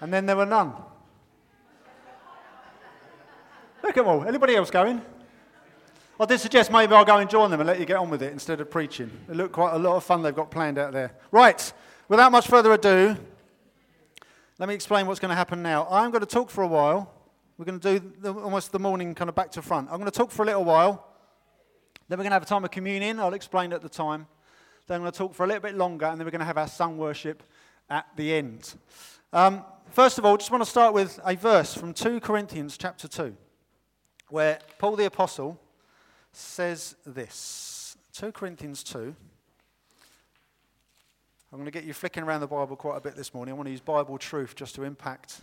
And then there were none. Look at them all. Anybody else going? I did suggest maybe I'll go and join them and let you get on with it instead of preaching. It looked quite a lot of fun they've got planned out there. Right, without much further ado, let me explain what's going to happen now. I'm going to talk for a while. We're going to do the, almost the morning kind of back to front. I'm going to talk for a little while. Then we're going to have a time of communion. I'll explain at the time. Then I'm going to talk for a little bit longer, and then we're going to have our sung worship at the end. Um, first of all, just want to start with a verse from 2 Corinthians chapter 2, where Paul the Apostle says this 2 Corinthians 2. I'm going to get you flicking around the Bible quite a bit this morning. I want to use Bible truth just to impact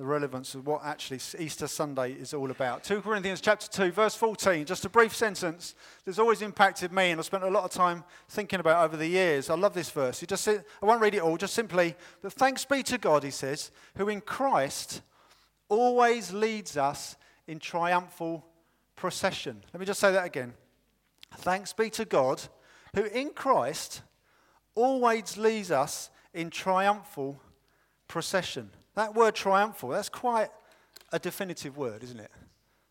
the relevance of what actually Easter Sunday is all about. 2 Corinthians chapter 2 verse 14, just a brief sentence that's always impacted me and I've spent a lot of time thinking about over the years. I love this verse. He just I won't read it all, just simply, but thanks be to God, he says, who in Christ always leads us in triumphal procession. Let me just say that again. Thanks be to God, who in Christ always leads us in triumphal procession. That word triumphal, that's quite a definitive word, isn't it?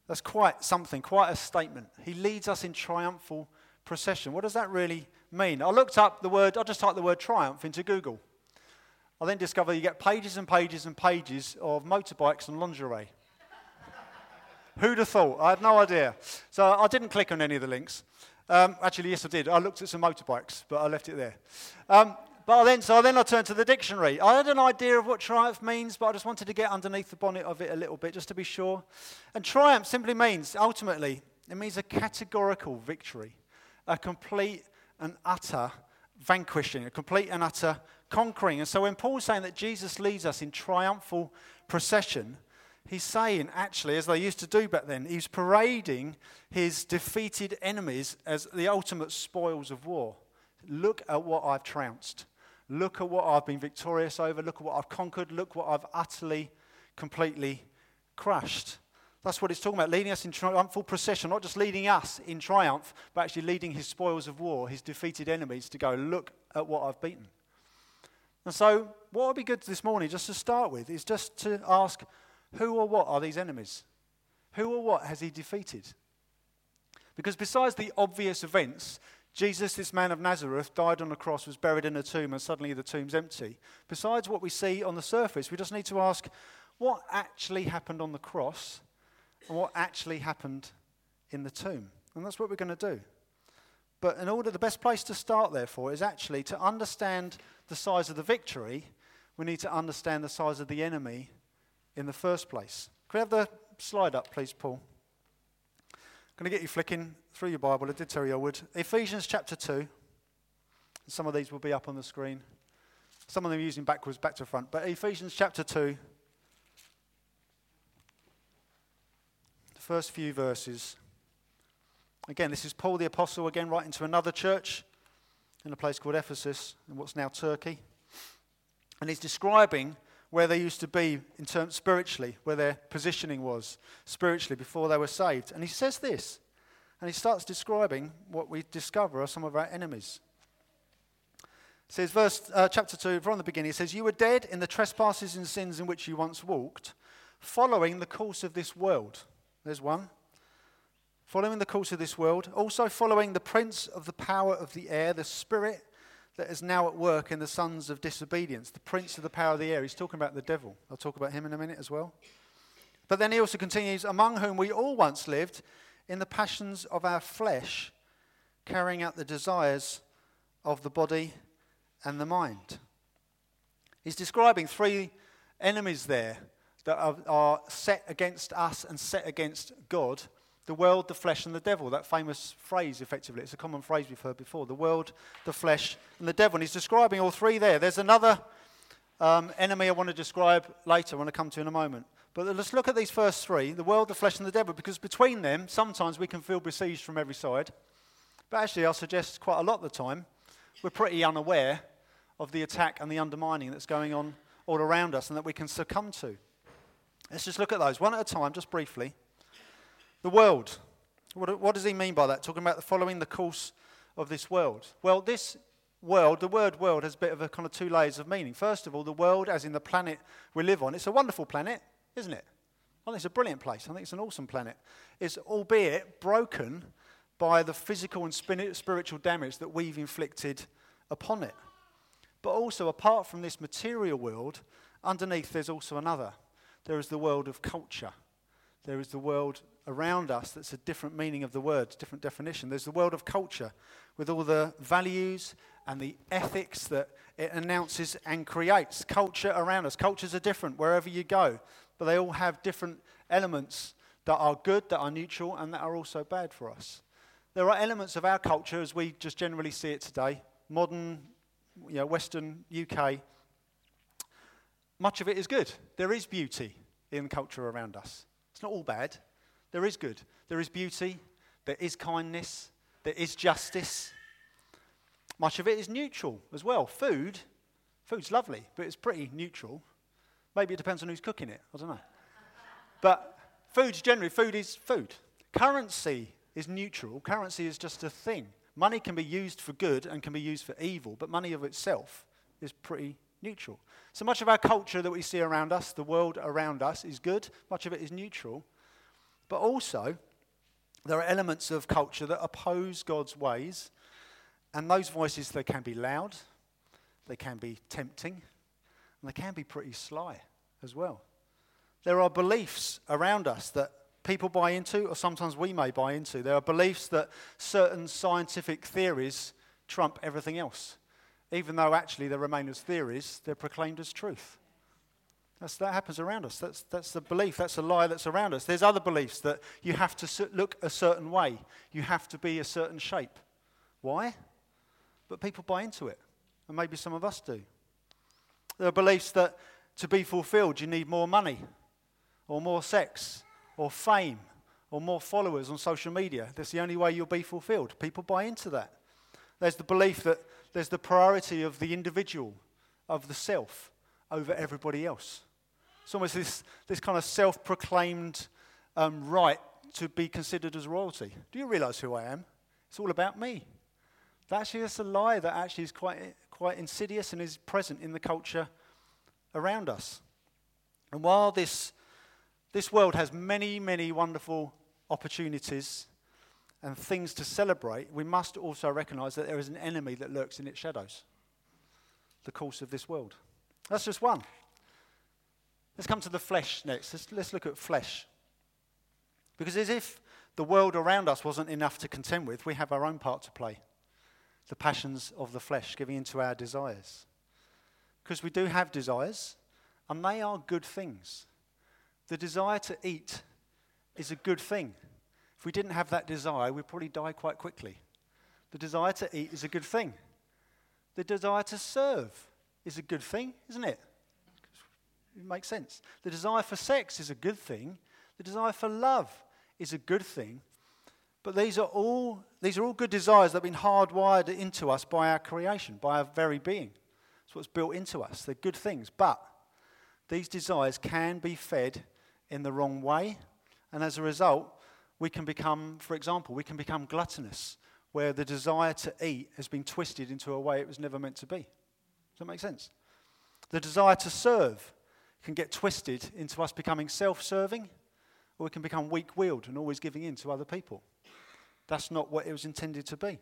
That's quite something, quite a statement. He leads us in triumphal procession. What does that really mean? I looked up the word, I just typed the word triumph into Google. I then discovered you get pages and pages and pages of motorbikes and lingerie. Who'd have thought? I had no idea. So I didn't click on any of the links. Um, actually, yes, I did. I looked at some motorbikes, but I left it there. Um, but then, so then I turned to the dictionary. I had an idea of what triumph means, but I just wanted to get underneath the bonnet of it a little bit, just to be sure. And triumph simply means, ultimately, it means a categorical victory, a complete and utter vanquishing, a complete and utter conquering. And so when Paul's saying that Jesus leads us in triumphal procession, he's saying, actually, as they used to do back then, he's parading his defeated enemies as the ultimate spoils of war. Look at what I've trounced. Look at what I've been victorious over. Look at what I've conquered. Look what I've utterly, completely crushed. That's what it's talking about, leading us in triumphal procession, not just leading us in triumph, but actually leading his spoils of war, his defeated enemies, to go, look at what I've beaten. And so, what would be good this morning, just to start with, is just to ask who or what are these enemies? Who or what has he defeated? Because besides the obvious events, Jesus, this man of Nazareth, died on a cross, was buried in a tomb, and suddenly the tomb's empty. Besides what we see on the surface, we just need to ask what actually happened on the cross and what actually happened in the tomb. And that's what we're going to do. But in order, the best place to start, therefore, is actually to understand the size of the victory, we need to understand the size of the enemy in the first place. Could we have the slide up, please, Paul? Going to get you flicking through your Bible. I did tell you I would. Ephesians chapter 2. Some of these will be up on the screen. Some of them using backwards, back to front. But Ephesians chapter 2. The first few verses. Again, this is Paul the Apostle, again, writing to another church in a place called Ephesus, in what's now Turkey. And he's describing where they used to be in terms spiritually, where their positioning was spiritually before they were saved. And he says this, and he starts describing what we discover are some of our enemies. It says, verse uh, chapter two, from the beginning, it says, "You were dead in the trespasses and sins in which you once walked, following the course of this world." There's one. Following the course of this world, also following the prince of the power of the air, the spirit that is now at work in the sons of disobedience, the prince of the power of the air. He's talking about the devil. I'll talk about him in a minute as well. But then he also continues, among whom we all once lived in the passions of our flesh, carrying out the desires of the body and the mind. He's describing three enemies there that are, are set against us and set against God the world, the flesh, and the devil. That famous phrase, effectively. It's a common phrase we've heard before. The world, the flesh, and the devil. And he's describing all three there. There's another um, enemy I want to describe later, I want to come to in a moment. But let's look at these first three the world, the flesh, and the devil, because between them, sometimes we can feel besieged from every side. But actually, I suggest quite a lot of the time, we're pretty unaware of the attack and the undermining that's going on all around us and that we can succumb to. Let's just look at those one at a time, just briefly. The world. What, what does he mean by that? Talking about the following the course of this world. Well, this world, the word world has a bit of a kind of two layers of meaning. First of all, the world, as in the planet we live on, it's a wonderful planet, isn't it? I think it's a brilliant place. I think it's an awesome planet. It's albeit broken by the physical and spiritual damage that we've inflicted upon it. But also, apart from this material world, underneath there's also another. There is the world of culture. There is the world around us that's a different meaning of the word, different definition. There's the world of culture with all the values and the ethics that it announces and creates. Culture around us. Cultures are different wherever you go, but they all have different elements that are good, that are neutral, and that are also bad for us. There are elements of our culture as we just generally see it today, modern, you know, Western UK. Much of it is good. There is beauty in the culture around us. It's not all bad. There is good. There is beauty. There is kindness. There is justice. Much of it is neutral as well. Food, food's lovely, but it's pretty neutral. Maybe it depends on who's cooking it. I don't know. But food's generally, food is food. Currency is neutral. Currency is just a thing. Money can be used for good and can be used for evil, but money of itself is pretty neutral. So much of our culture that we see around us, the world around us, is good. Much of it is neutral. But also, there are elements of culture that oppose God's ways, and those voices, they can be loud, they can be tempting, and they can be pretty sly as well. There are beliefs around us that people buy into, or sometimes we may buy into. There are beliefs that certain scientific theories trump everything else. Even though actually they remain as theories, they're proclaimed as truth. That's, that happens around us. That's, that's the belief. That's a lie that's around us. There's other beliefs that you have to look a certain way, you have to be a certain shape. Why? But people buy into it, and maybe some of us do. There are beliefs that to be fulfilled, you need more money, or more sex, or fame, or more followers on social media. That's the only way you'll be fulfilled. People buy into that. There's the belief that there's the priority of the individual, of the self, over everybody else. It's almost this, this kind of self proclaimed um, right to be considered as royalty. Do you realize who I am? It's all about me. That actually is a lie that actually is quite, quite insidious and is present in the culture around us. And while this, this world has many, many wonderful opportunities and things to celebrate, we must also recognize that there is an enemy that lurks in its shadows the course of this world. That's just one. Let's come to the flesh next. Let's, let's look at flesh. Because as if the world around us wasn't enough to contend with, we have our own part to play. The passions of the flesh, giving into our desires. Because we do have desires, and they are good things. The desire to eat is a good thing. If we didn't have that desire, we'd probably die quite quickly. The desire to eat is a good thing. The desire to serve is a good thing, isn't it? It makes sense. The desire for sex is a good thing. The desire for love is a good thing. But these are all, these are all good desires that have been hardwired into us by our creation, by our very being. It's what's built into us. They're good things. But these desires can be fed in the wrong way. And as a result, we can become, for example, we can become gluttonous, where the desire to eat has been twisted into a way it was never meant to be. Does that make sense? The desire to serve can get twisted into us becoming self serving, or we can become weak willed and always giving in to other people. That's not what it was intended to be.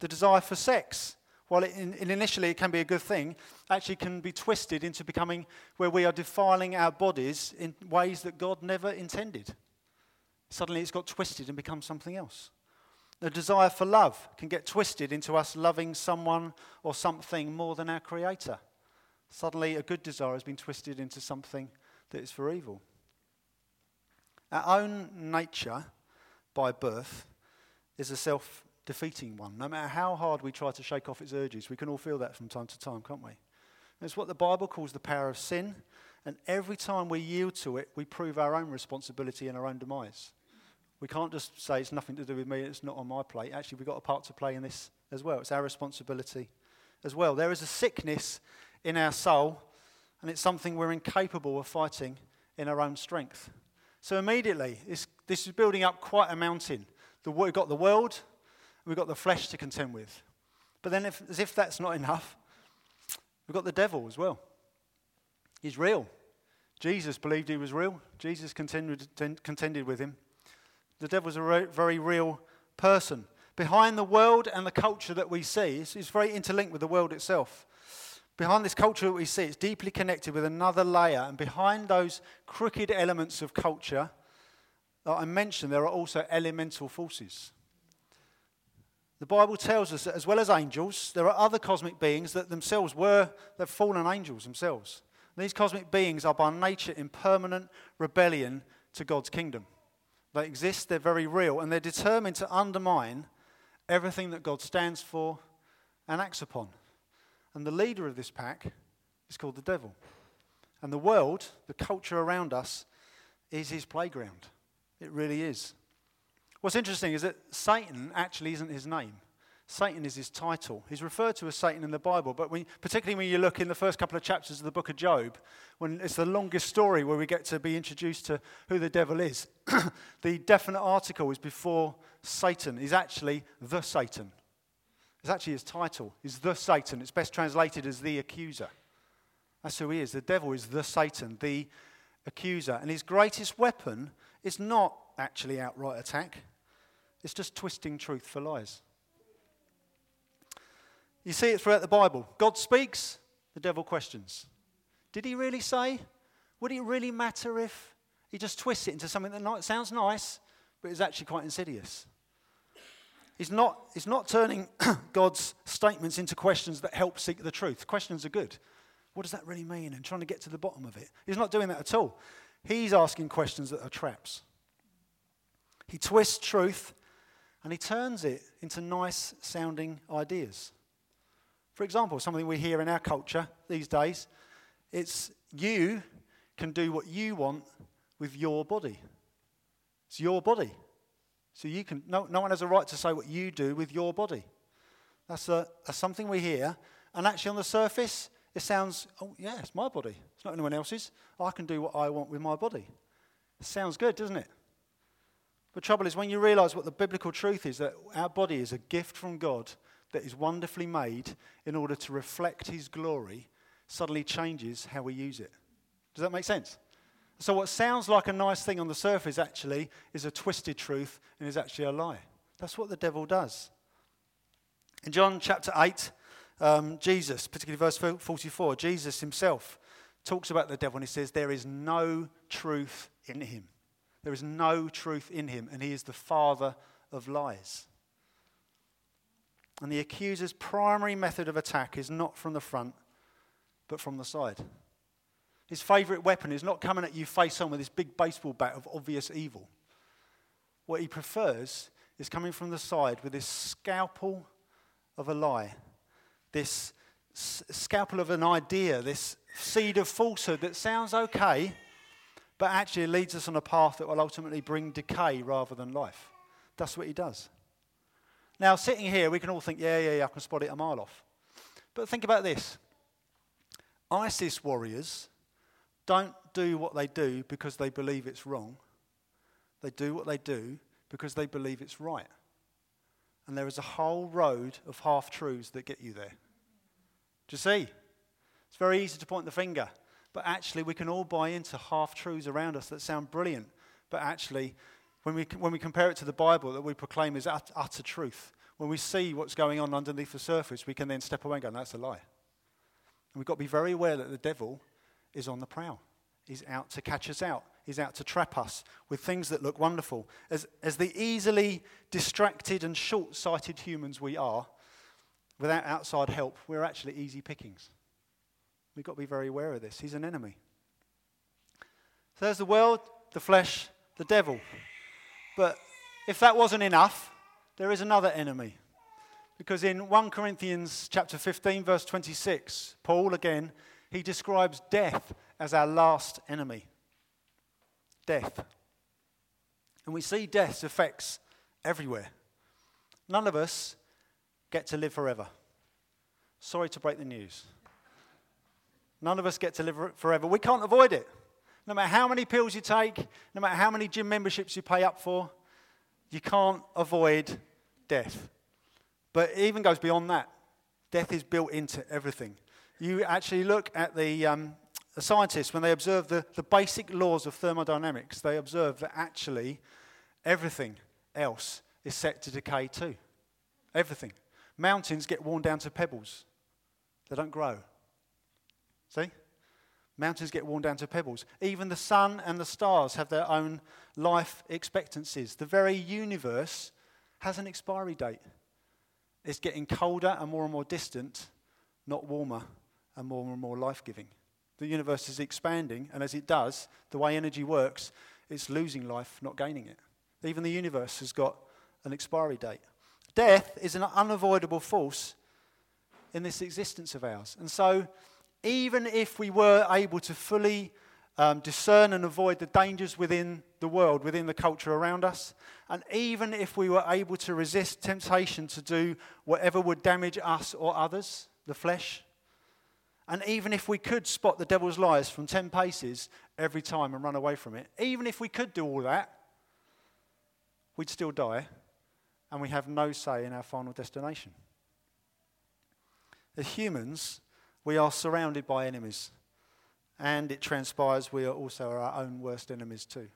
The desire for sex, while it in, initially it can be a good thing, actually can be twisted into becoming where we are defiling our bodies in ways that God never intended. Suddenly it's got twisted and become something else. The desire for love can get twisted into us loving someone or something more than our Creator. Suddenly, a good desire has been twisted into something that is for evil. Our own nature, by birth, is a self defeating one. No matter how hard we try to shake off its urges, we can all feel that from time to time, can't we? It's what the Bible calls the power of sin, and every time we yield to it, we prove our own responsibility and our own demise. We can't just say it's nothing to do with me, it's not on my plate. Actually, we've got a part to play in this as well. It's our responsibility as well. There is a sickness in our soul, and it's something we're incapable of fighting in our own strength. So immediately, this is building up quite a mountain. The, we've got the world, we've got the flesh to contend with. But then, if, as if that's not enough, we've got the devil as well. He's real. Jesus believed he was real. Jesus contended, contended with him. The devil's a re- very real person. Behind the world and the culture that we see, it's, it's very interlinked with the world itself. Behind this culture that we see, it's deeply connected with another layer. And behind those crooked elements of culture that I mentioned, there are also elemental forces. The Bible tells us that as well as angels, there are other cosmic beings that themselves were, they've fallen angels themselves. These cosmic beings are by nature in permanent rebellion to God's kingdom. They exist, they're very real, and they're determined to undermine everything that God stands for and acts upon. And the leader of this pack is called the devil. And the world, the culture around us, is his playground. It really is. What's interesting is that Satan actually isn't his name. Satan is his title. He's referred to as Satan in the Bible, but when, particularly when you look in the first couple of chapters of the book of Job, when it's the longest story where we get to be introduced to who the devil is, the definite article is before Satan. He's actually the Satan. It's actually his title. He's the Satan. It's best translated as the accuser. That's who he is. The devil is the Satan, the accuser. And his greatest weapon is not actually outright attack, it's just twisting truth for lies. You see it throughout the Bible. God speaks, the devil questions. Did he really say? Would it really matter if he just twists it into something that sounds nice, but is actually quite insidious? He's not, he's not turning God's statements into questions that help seek the truth. Questions are good. What does that really mean? And trying to get to the bottom of it. He's not doing that at all. He's asking questions that are traps. He twists truth and he turns it into nice sounding ideas. For example, something we hear in our culture these days it's you can do what you want with your body. It's your body. So you can, no, no one has a right to say what you do with your body. That's, a, that's something we hear. And actually, on the surface, it sounds, oh, yeah, it's my body. It's not anyone else's. I can do what I want with my body. It sounds good, doesn't it? The trouble is, when you realize what the biblical truth is, that our body is a gift from God that is wonderfully made in order to reflect His glory suddenly changes how we use it. Does that make sense? So, what sounds like a nice thing on the surface actually is a twisted truth and is actually a lie. That's what the devil does. In John chapter 8, um, Jesus, particularly verse 44, Jesus himself talks about the devil and he says, There is no truth in him. There is no truth in him, and he is the father of lies. And the accuser's primary method of attack is not from the front, but from the side. His favourite weapon is not coming at you face on with this big baseball bat of obvious evil. What he prefers is coming from the side with this scalpel of a lie, this s- scalpel of an idea, this seed of falsehood that sounds okay, but actually leads us on a path that will ultimately bring decay rather than life. That's what he does. Now, sitting here, we can all think, yeah, yeah, yeah, I can spot it a mile off. But think about this ISIS warriors don't do what they do because they believe it's wrong. They do what they do because they believe it's right. And there is a whole road of half truths that get you there. Do you see? It's very easy to point the finger, but actually, we can all buy into half truths around us that sound brilliant, but actually, when we, when we compare it to the Bible that we proclaim is utter, truth, when we see what's going on underneath the surface, we can then step away and go, that's a lie. And we've got to be very aware that the devil is on the prowl. He's out to catch us out. He's out to trap us with things that look wonderful. As, as the easily distracted and short sighted humans we are, without outside help, we're actually easy pickings. We've got to be very aware of this. He's an enemy. So there's the world, the flesh, the devil. But if that wasn't enough, there is another enemy. Because in 1 Corinthians chapter 15 verse 26, Paul again, he describes death as our last enemy. Death. And we see death's effects everywhere. None of us get to live forever. Sorry to break the news. None of us get to live forever. We can't avoid it. No matter how many pills you take, no matter how many gym memberships you pay up for, you can't avoid death. But it even goes beyond that. Death is built into everything. You actually look at the, um, the scientists, when they observe the, the basic laws of thermodynamics, they observe that actually everything else is set to decay too. Everything. Mountains get worn down to pebbles, they don't grow. See? Mountains get worn down to pebbles. Even the sun and the stars have their own life expectancies. The very universe has an expiry date. It's getting colder and more and more distant, not warmer and more and more life giving. The universe is expanding, and as it does, the way energy works, it's losing life, not gaining it. Even the universe has got an expiry date. Death is an unavoidable force in this existence of ours. And so, even if we were able to fully um, discern and avoid the dangers within the world, within the culture around us, and even if we were able to resist temptation to do whatever would damage us or others, the flesh, and even if we could spot the devil's lies from 10 paces every time and run away from it, even if we could do all that, we'd still die and we have no say in our final destination. As humans, we are surrounded by enemies, and it transpires we are also our own worst enemies too.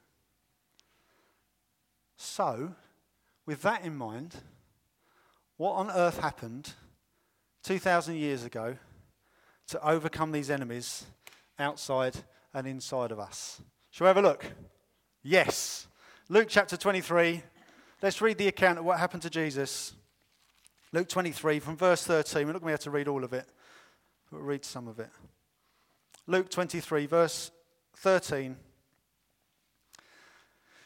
So, with that in mind, what on earth happened 2,000 years ago to overcome these enemies outside and inside of us? Shall we have a look? Yes. Luke chapter 23, Let's read the account of what happened to Jesus. Luke 23, from verse 13. We're not going to be able to read all of it, but read some of it. Luke 23, verse 13.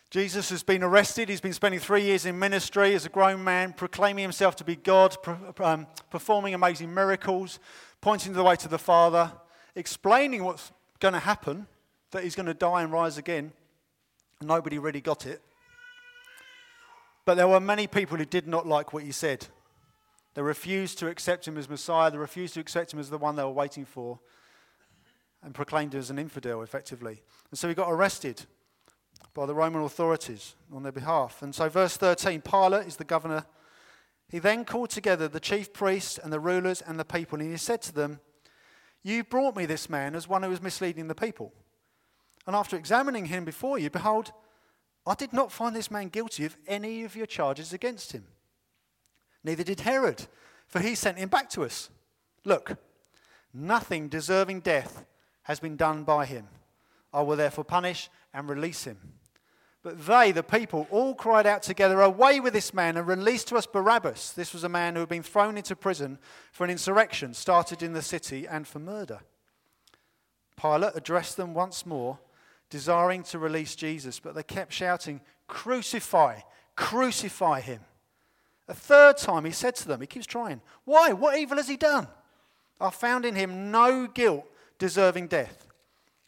Jesus has been arrested. He's been spending three years in ministry as a grown man, proclaiming himself to be God, um, performing amazing miracles, pointing the way to the Father, explaining what's going to happen, that he's going to die and rise again. Nobody really got it. But there were many people who did not like what he said. They refused to accept him as Messiah, they refused to accept him as the one they were waiting for, and proclaimed him as an infidel, effectively. And so he got arrested by the Roman authorities on their behalf. And so, verse 13 Pilate is the governor. He then called together the chief priests and the rulers and the people, and he said to them, You brought me this man as one who was misleading the people. And after examining him before you, behold, I did not find this man guilty of any of your charges against him. Neither did Herod, for he sent him back to us. Look, nothing deserving death has been done by him. I will therefore punish and release him. But they, the people, all cried out together, Away with this man and release to us Barabbas. This was a man who had been thrown into prison for an insurrection started in the city and for murder. Pilate addressed them once more desiring to release Jesus, but they kept shouting, Crucify, crucify him. A third time he said to them, he keeps trying, Why? What evil has he done? I found in him no guilt deserving death.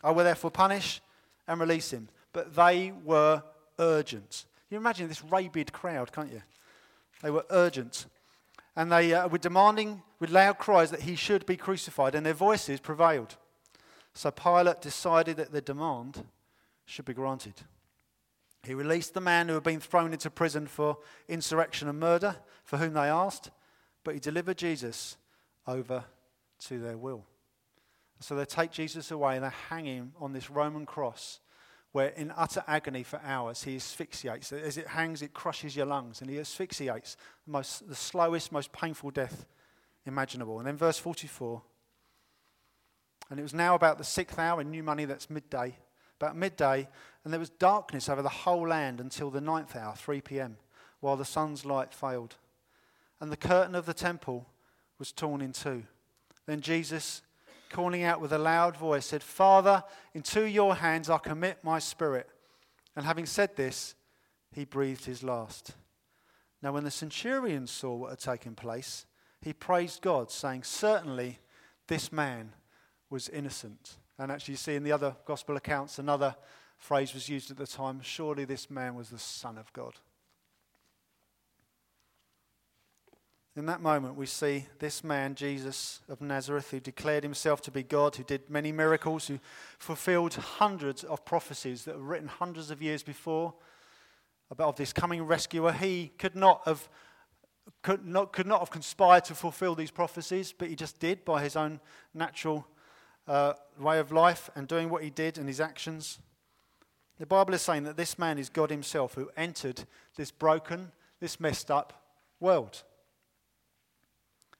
I will therefore punish and release him. But they were urgent. You imagine this rabid crowd, can't you? They were urgent. And they uh, were demanding with loud cries that he should be crucified, and their voices prevailed. So Pilate decided that their demand should be granted. He released the man who had been thrown into prison for insurrection and murder, for whom they asked, but he delivered Jesus over to their will. So they take Jesus away and they hang him on this Roman cross, where in utter agony for hours he asphyxiates. As it hangs, it crushes your lungs, and he asphyxiates the, most, the slowest, most painful death imaginable. And then verse 44 and it was now about the sixth hour in new money, that's midday, about midday, and there was darkness over the whole land until the ninth hour, 3 p.m., while the sun's light failed. And the curtain of the temple was torn in two. Then Jesus, calling out with a loud voice, said, Father, into your hands I commit my spirit. And having said this, he breathed his last. Now, when the centurion saw what had taken place, he praised God, saying, Certainly this man was innocent. And actually, you see in the other gospel accounts, another phrase was used at the time surely this man was the Son of God. In that moment, we see this man, Jesus of Nazareth, who declared himself to be God, who did many miracles, who fulfilled hundreds of prophecies that were written hundreds of years before about this coming rescuer. He could not have could not, could not have conspired to fulfill these prophecies, but he just did by his own natural uh, way of life and doing what he did and his actions. The Bible is saying that this man is God himself who entered this broken, this messed up world.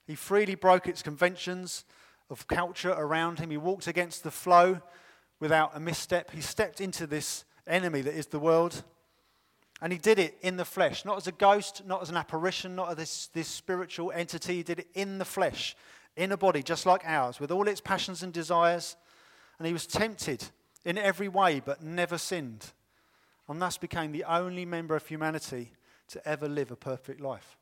He freely broke its conventions of culture around him. He walked against the flow without a misstep. He stepped into this enemy that is the world. And he did it in the flesh, not as a ghost, not as an apparition, not as this, this spiritual entity. He did it in the flesh, in a body just like ours, with all its passions and desires. And he was tempted in every way, but never sinned. And thus became the only member of humanity to ever live a perfect life.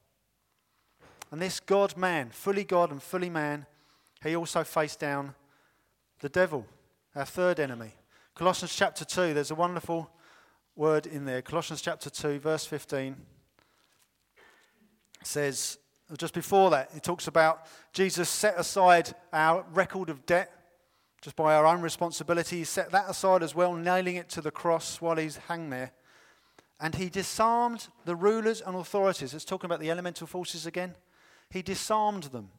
And this God man, fully God and fully man, he also faced down the devil, our third enemy. Colossians chapter 2, there's a wonderful word in there. Colossians chapter 2, verse 15 says, just before that, it talks about Jesus set aside our record of debt just by our own responsibility. He set that aside as well, nailing it to the cross while he's hanged there. And he disarmed the rulers and authorities. It's talking about the elemental forces again. He disarmed them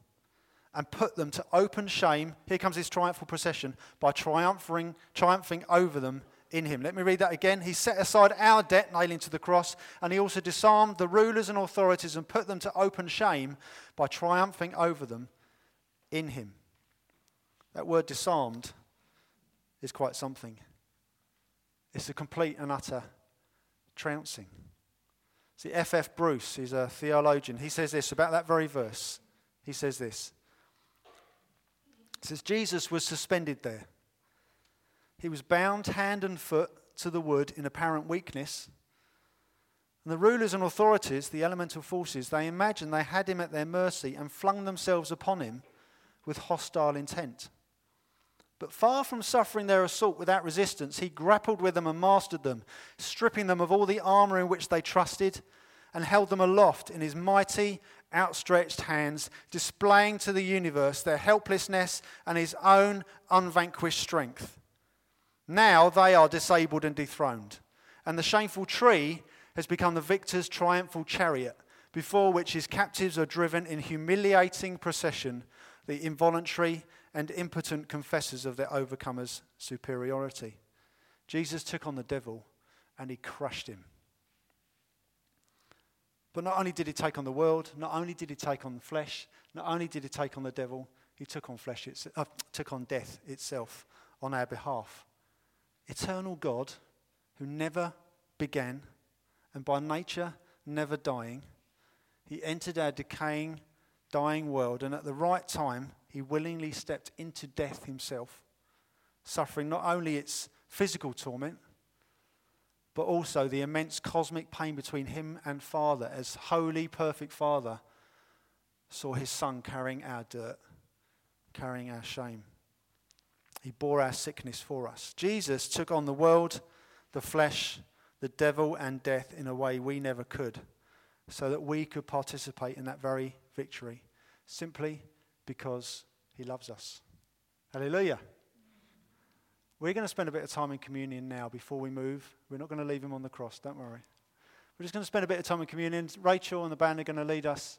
and put them to open shame. Here comes his triumphal procession by triumphing, triumphing over them in him. Let me read that again. He set aside our debt, nailing to the cross, and he also disarmed the rulers and authorities and put them to open shame by triumphing over them in him. That word disarmed is quite something. It's a complete and utter trouncing. See, F.F. F. Bruce, he's a theologian, he says this about that very verse. He says this. Says, Jesus was suspended there. He was bound hand and foot to the wood in apparent weakness. And the rulers and authorities, the elemental forces, they imagined they had him at their mercy and flung themselves upon him with hostile intent. But far from suffering their assault without resistance, he grappled with them and mastered them, stripping them of all the armor in which they trusted, and held them aloft in his mighty, outstretched hands, displaying to the universe their helplessness and his own unvanquished strength. Now they are disabled and dethroned. And the shameful tree has become the victor's triumphal chariot, before which his captives are driven in humiliating procession, the involuntary and impotent confessors of their overcomers' superiority. Jesus took on the devil and he crushed him. But not only did he take on the world, not only did he take on the flesh, not only did he take on the devil, he took on flesh, uh, took on death itself on our behalf eternal God who never began and by nature never dying, he entered our decaying, dying world, and at the right time, he willingly stepped into death himself, suffering not only its physical torment, but also the immense cosmic pain between him and Father, as holy, perfect Father saw his Son carrying our dirt, carrying our shame. He bore our sickness for us. Jesus took on the world, the flesh, the devil, and death in a way we never could, so that we could participate in that very victory, simply because he loves us. Hallelujah. We're going to spend a bit of time in communion now before we move. We're not going to leave him on the cross, don't worry. We're just going to spend a bit of time in communion. Rachel and the band are going to lead us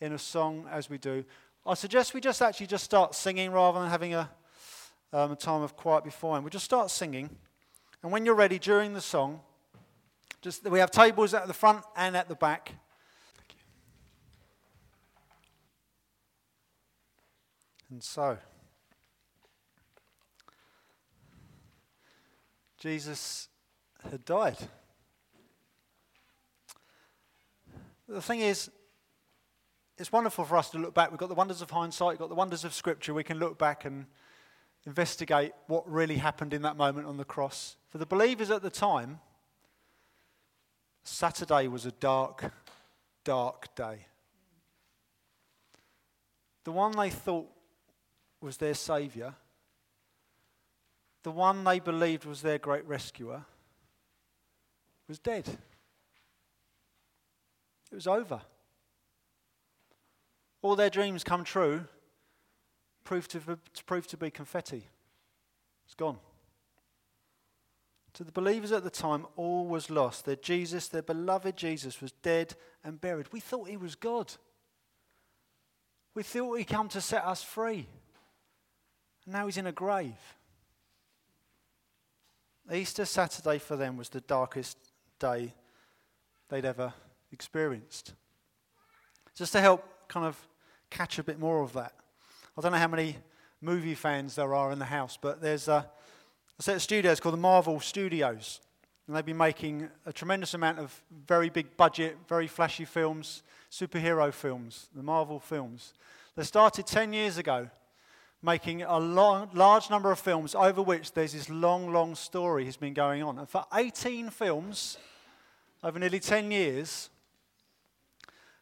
in a song as we do. I suggest we just actually just start singing rather than having a um, a time of quiet before Him. We'll just start singing. And when you're ready during the song, just we have tables at the front and at the back. And so, Jesus had died. The thing is, it's wonderful for us to look back. We've got the wonders of hindsight, we've got the wonders of Scripture. We can look back and investigate what really happened in that moment on the cross. For the believers at the time, Saturday was a dark, dark day. The one they thought was their Saviour, the one they believed was their great rescuer, was dead. It was over. All their dreams come true proved to, to be confetti. It's gone. To the believers at the time, all was lost. Their Jesus, their beloved Jesus, was dead and buried. We thought he was God. We thought he'd come to set us free. Now he's in a grave. Easter Saturday for them was the darkest day they'd ever experienced. Just to help kind of catch a bit more of that. I don't know how many movie fans there are in the house, but there's a, a set of studios called the Marvel Studios. And they've been making a tremendous amount of very big budget, very flashy films, superhero films, the Marvel films. They started 10 years ago making a long, large number of films over which there's this long, long story has been going on. And for 18 films, over nearly 10 years,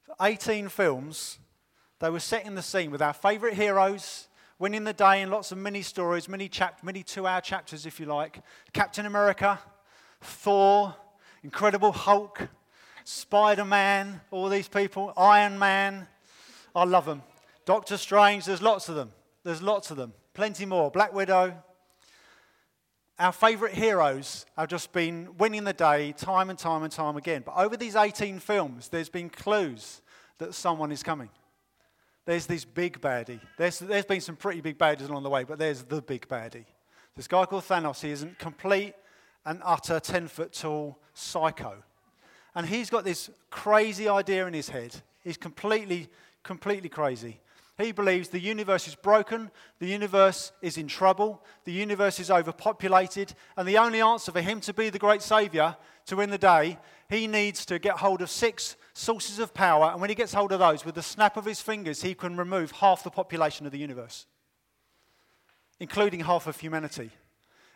for 18 films, they were setting the scene with our favourite heroes, winning the day in lots of mini stories, mini, chap- mini two hour chapters, if you like. Captain America, Thor, Incredible Hulk, Spider Man, all these people, Iron Man. I love them. Doctor Strange, there's lots of them. There's lots of them. Plenty more. Black Widow. Our favourite heroes have just been winning the day time and time and time again. But over these 18 films, there's been clues that someone is coming. There's this big baddie. There's, there's been some pretty big baddies along the way, but there's the big baddie. This guy called Thanos, he isn't complete and utter 10 foot tall psycho. And he's got this crazy idea in his head. He's completely, completely crazy. He believes the universe is broken, the universe is in trouble, the universe is overpopulated, and the only answer for him to be the great savior to win the day, he needs to get hold of six sources of power, and when he gets hold of those, with the snap of his fingers, he can remove half the population of the universe, including half of humanity,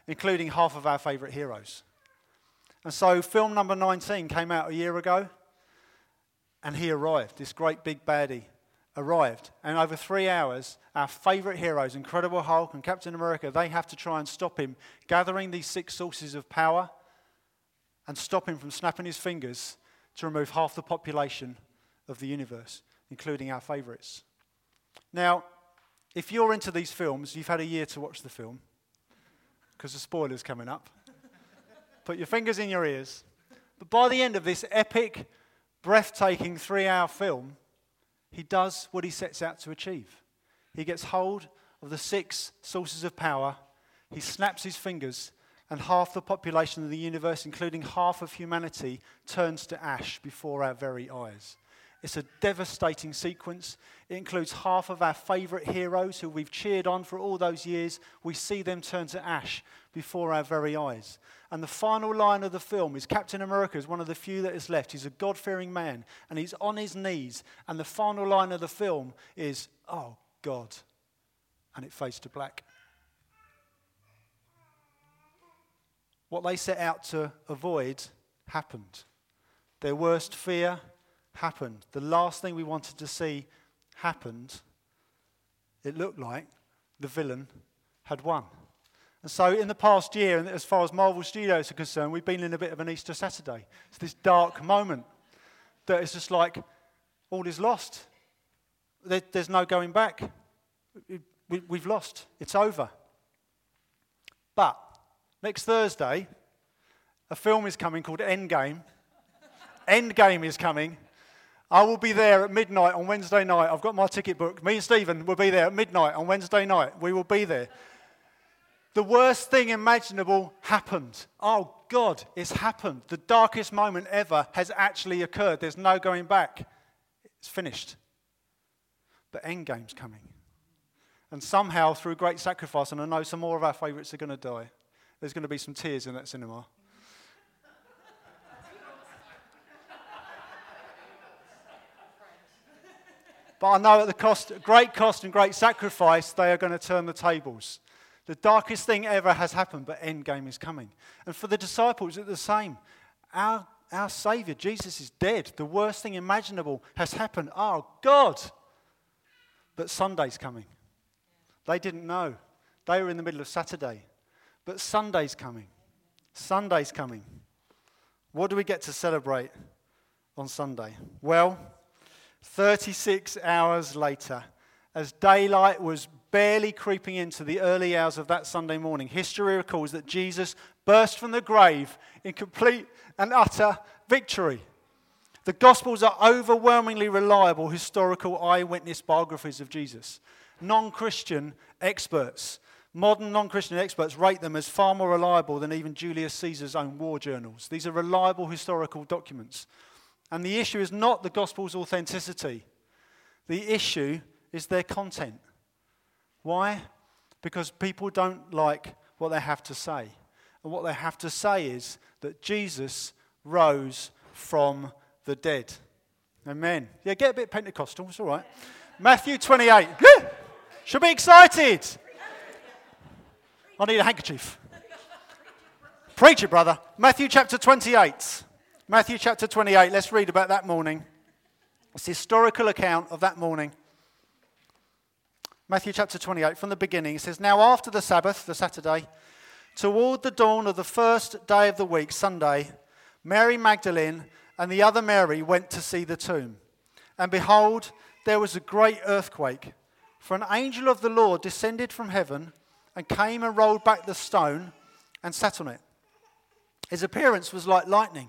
including half of our favourite heroes. And so, film number 19 came out a year ago, and he arrived, this great big baddie arrived. And over three hours, our favourite heroes, Incredible Hulk and Captain America, they have to try and stop him gathering these six sources of power and stop him from snapping his fingers to remove half the population of the universe, including our favourites. Now, if you're into these films, you've had a year to watch the film, because the spoiler's coming up. Put your fingers in your ears. But by the end of this epic, breathtaking three hour film, he does what he sets out to achieve. He gets hold of the six sources of power, he snaps his fingers, and half the population of the universe, including half of humanity, turns to ash before our very eyes. It's a devastating sequence. It includes half of our favourite heroes who we've cheered on for all those years. We see them turn to ash before our very eyes. And the final line of the film is Captain America is one of the few that is left. He's a God fearing man and he's on his knees. And the final line of the film is, Oh God. And it fades to black. What they set out to avoid happened. Their worst fear happened. The last thing we wanted to see happened. It looked like the villain had won. And so, in the past year, and as far as Marvel Studios are concerned, we've been in a bit of an Easter Saturday. It's this dark moment that is just like all is lost. there's no going back. we've lost. It's over. But Next Thursday, a film is coming called Endgame. Endgame is coming. I will be there at midnight on Wednesday night. I've got my ticket booked. Me and Stephen will be there at midnight on Wednesday night. We will be there. The worst thing imaginable happened. Oh, God, it's happened. The darkest moment ever has actually occurred. There's no going back. It's finished. The end game's coming. And somehow, through great sacrifice, and I know some more of our favourites are going to die, there's going to be some tears in that cinema. But I know at the cost, great cost and great sacrifice, they are going to turn the tables. The darkest thing ever has happened, but endgame is coming. And for the disciples, it's the same. Our, our Savior, Jesus, is dead. The worst thing imaginable has happened. Oh, God! But Sunday's coming. They didn't know. They were in the middle of Saturday. But Sunday's coming. Sunday's coming. What do we get to celebrate on Sunday? Well, 36 hours later, as daylight was barely creeping into the early hours of that Sunday morning, history recalls that Jesus burst from the grave in complete and utter victory. The Gospels are overwhelmingly reliable historical eyewitness biographies of Jesus. Non Christian experts, modern non Christian experts, rate them as far more reliable than even Julius Caesar's own war journals. These are reliable historical documents. And the issue is not the Gospel's authenticity, the issue is their content. Why? Because people don't like what they have to say. And what they have to say is that Jesus rose from the dead. Amen. Yeah, get a bit Pentecostal, it's all right. Matthew 28. Should be excited. I need a handkerchief. Preach it, brother. Matthew chapter 28. Matthew chapter 28. Let's read about that morning. It's historical account of that morning. Matthew chapter 28, from the beginning, it says, Now after the Sabbath, the Saturday, toward the dawn of the first day of the week, Sunday, Mary Magdalene and the other Mary went to see the tomb. And behold, there was a great earthquake. For an angel of the Lord descended from heaven and came and rolled back the stone and sat on it. His appearance was like lightning,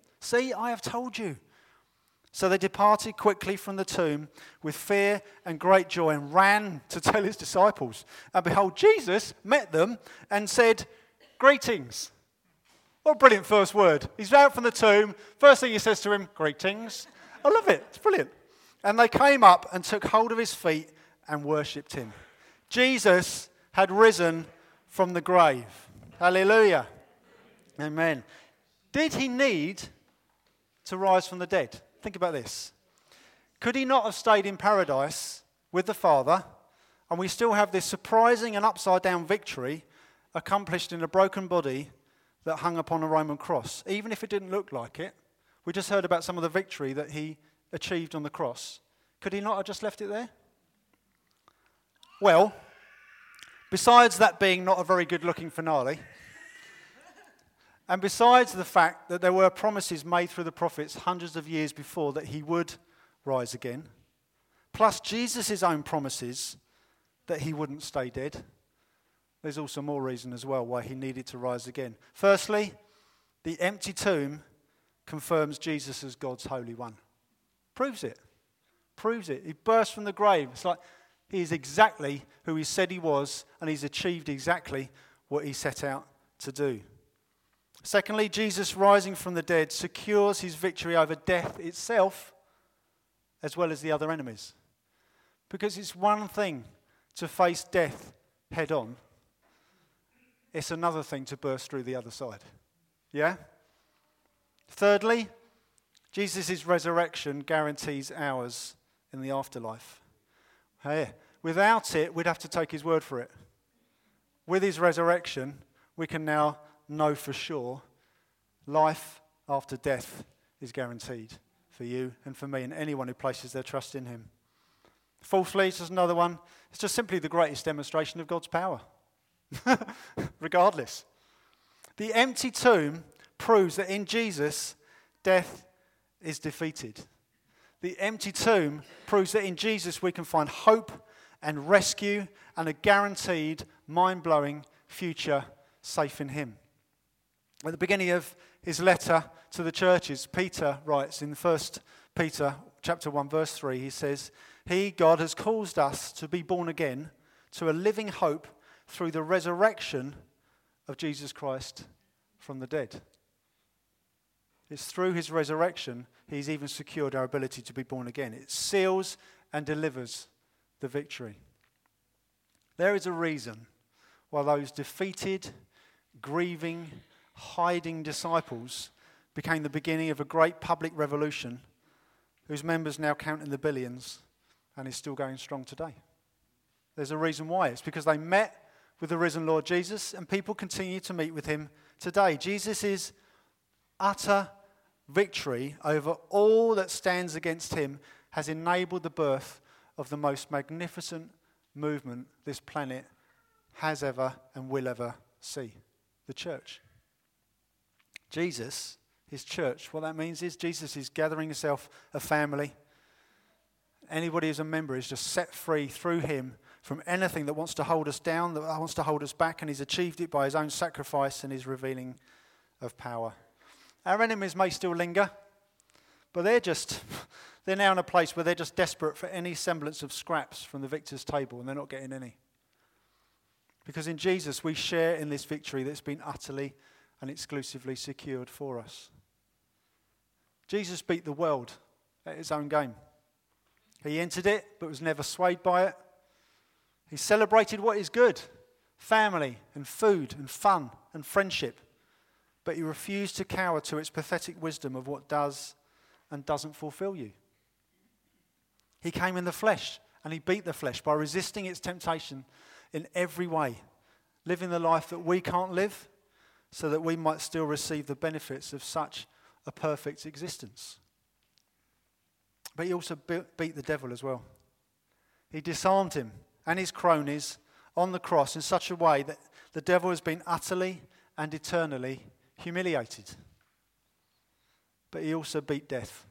See, I have told you. So they departed quickly from the tomb with fear and great joy and ran to tell his disciples. And behold, Jesus met them and said, Greetings. What a brilliant first word. He's out from the tomb. First thing he says to him, Greetings. I love it. It's brilliant. And they came up and took hold of his feet and worshipped him. Jesus had risen from the grave. Hallelujah. Amen. Did he need to rise from the dead? Think about this. Could he not have stayed in paradise with the Father, and we still have this surprising and upside down victory accomplished in a broken body that hung upon a Roman cross, even if it didn't look like it? We just heard about some of the victory that he achieved on the cross. Could he not have just left it there? Well, besides that being not a very good looking finale, and besides the fact that there were promises made through the prophets hundreds of years before that he would rise again, plus Jesus' own promises that he wouldn't stay dead, there's also more reason as well why he needed to rise again. Firstly, the empty tomb confirms Jesus as God's Holy One. Proves it. Proves it. He burst from the grave. It's like he is exactly who he said he was, and he's achieved exactly what he set out to do. Secondly, Jesus rising from the dead secures his victory over death itself as well as the other enemies. Because it's one thing to face death head on, it's another thing to burst through the other side. Yeah? Thirdly, Jesus' resurrection guarantees ours in the afterlife. Hey, without it, we'd have to take his word for it. With his resurrection, we can now know for sure life after death is guaranteed for you and for me and anyone who places their trust in him. Fourthly, just another one, it's just simply the greatest demonstration of God's power. Regardless. The empty tomb proves that in Jesus, death is defeated. The empty tomb proves that in Jesus we can find hope and rescue and a guaranteed, mind blowing future safe in Him. At the beginning of his letter to the churches, Peter writes in 1 Peter chapter 1 verse 3, he says, "He God has caused us to be born again to a living hope through the resurrection of Jesus Christ from the dead." It's through his resurrection he's even secured our ability to be born again. It seals and delivers the victory. There is a reason why those defeated, grieving, hiding disciples became the beginning of a great public revolution whose members now count in the billions and is still going strong today. There's a reason why. It's because they met with the risen Lord Jesus, and people continue to meet with him today. Jesus is utter victory over all that stands against him has enabled the birth of the most magnificent movement this planet has ever and will ever see the church. Jesus, his church, what that means is Jesus is gathering himself a family. Anybody who's a member is just set free through him from anything that wants to hold us down, that wants to hold us back, and he's achieved it by his own sacrifice and his revealing of power. Our enemies may still linger, but they're just, they're now in a place where they're just desperate for any semblance of scraps from the victor's table, and they're not getting any. Because in Jesus, we share in this victory that's been utterly and exclusively secured for us. Jesus beat the world at his own game. He entered it, but was never swayed by it. He celebrated what is good family and food and fun and friendship but he refused to cower to its pathetic wisdom of what does and doesn't fulfill you. He came in the flesh and he beat the flesh by resisting its temptation in every way, living the life that we can't live so that we might still receive the benefits of such a perfect existence. But he also beat the devil as well. He disarmed him and his cronies on the cross in such a way that the devil has been utterly and eternally humiliated. But he also beat death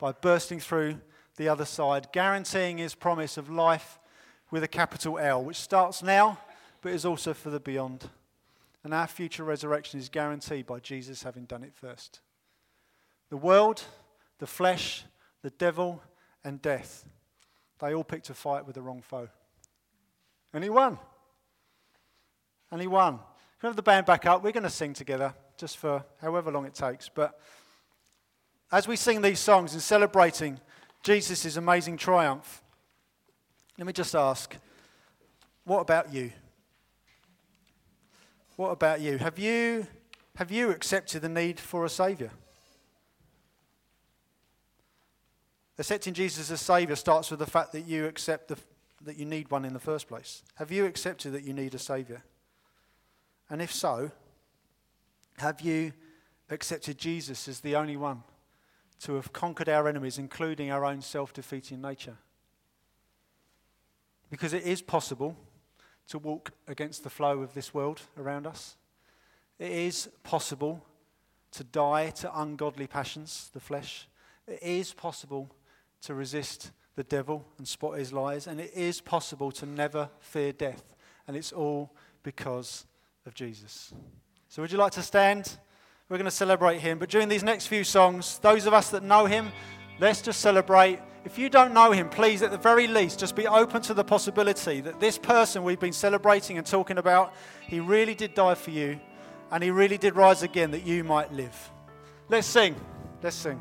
by bursting through the other side, guaranteeing his promise of life with a capital L, which starts now but is also for the beyond. And our future resurrection is guaranteed by Jesus having done it first. The world, the flesh, the devil, and death, they all picked a fight with the wrong foe. And he won. And he won. Can have the band back up? We're going to sing together, just for however long it takes. But as we sing these songs and celebrating Jesus' amazing triumph, let me just ask what about you? What about you? Have you, have you accepted the need for a Saviour? Accepting Jesus as Saviour starts with the fact that you accept the, that you need one in the first place. Have you accepted that you need a Saviour? And if so, have you accepted Jesus as the only one to have conquered our enemies, including our own self defeating nature? Because it is possible to walk against the flow of this world around us. It is possible to die to ungodly passions, the flesh. It is possible to resist the devil and spot his lies. And it is possible to never fear death. And it's all because of Jesus. So, would you like to stand? We're going to celebrate him. But during these next few songs, those of us that know him, let's just celebrate. If you don't know him, please, at the very least, just be open to the possibility that this person we've been celebrating and talking about, he really did die for you and he really did rise again that you might live. Let's sing. Let's sing.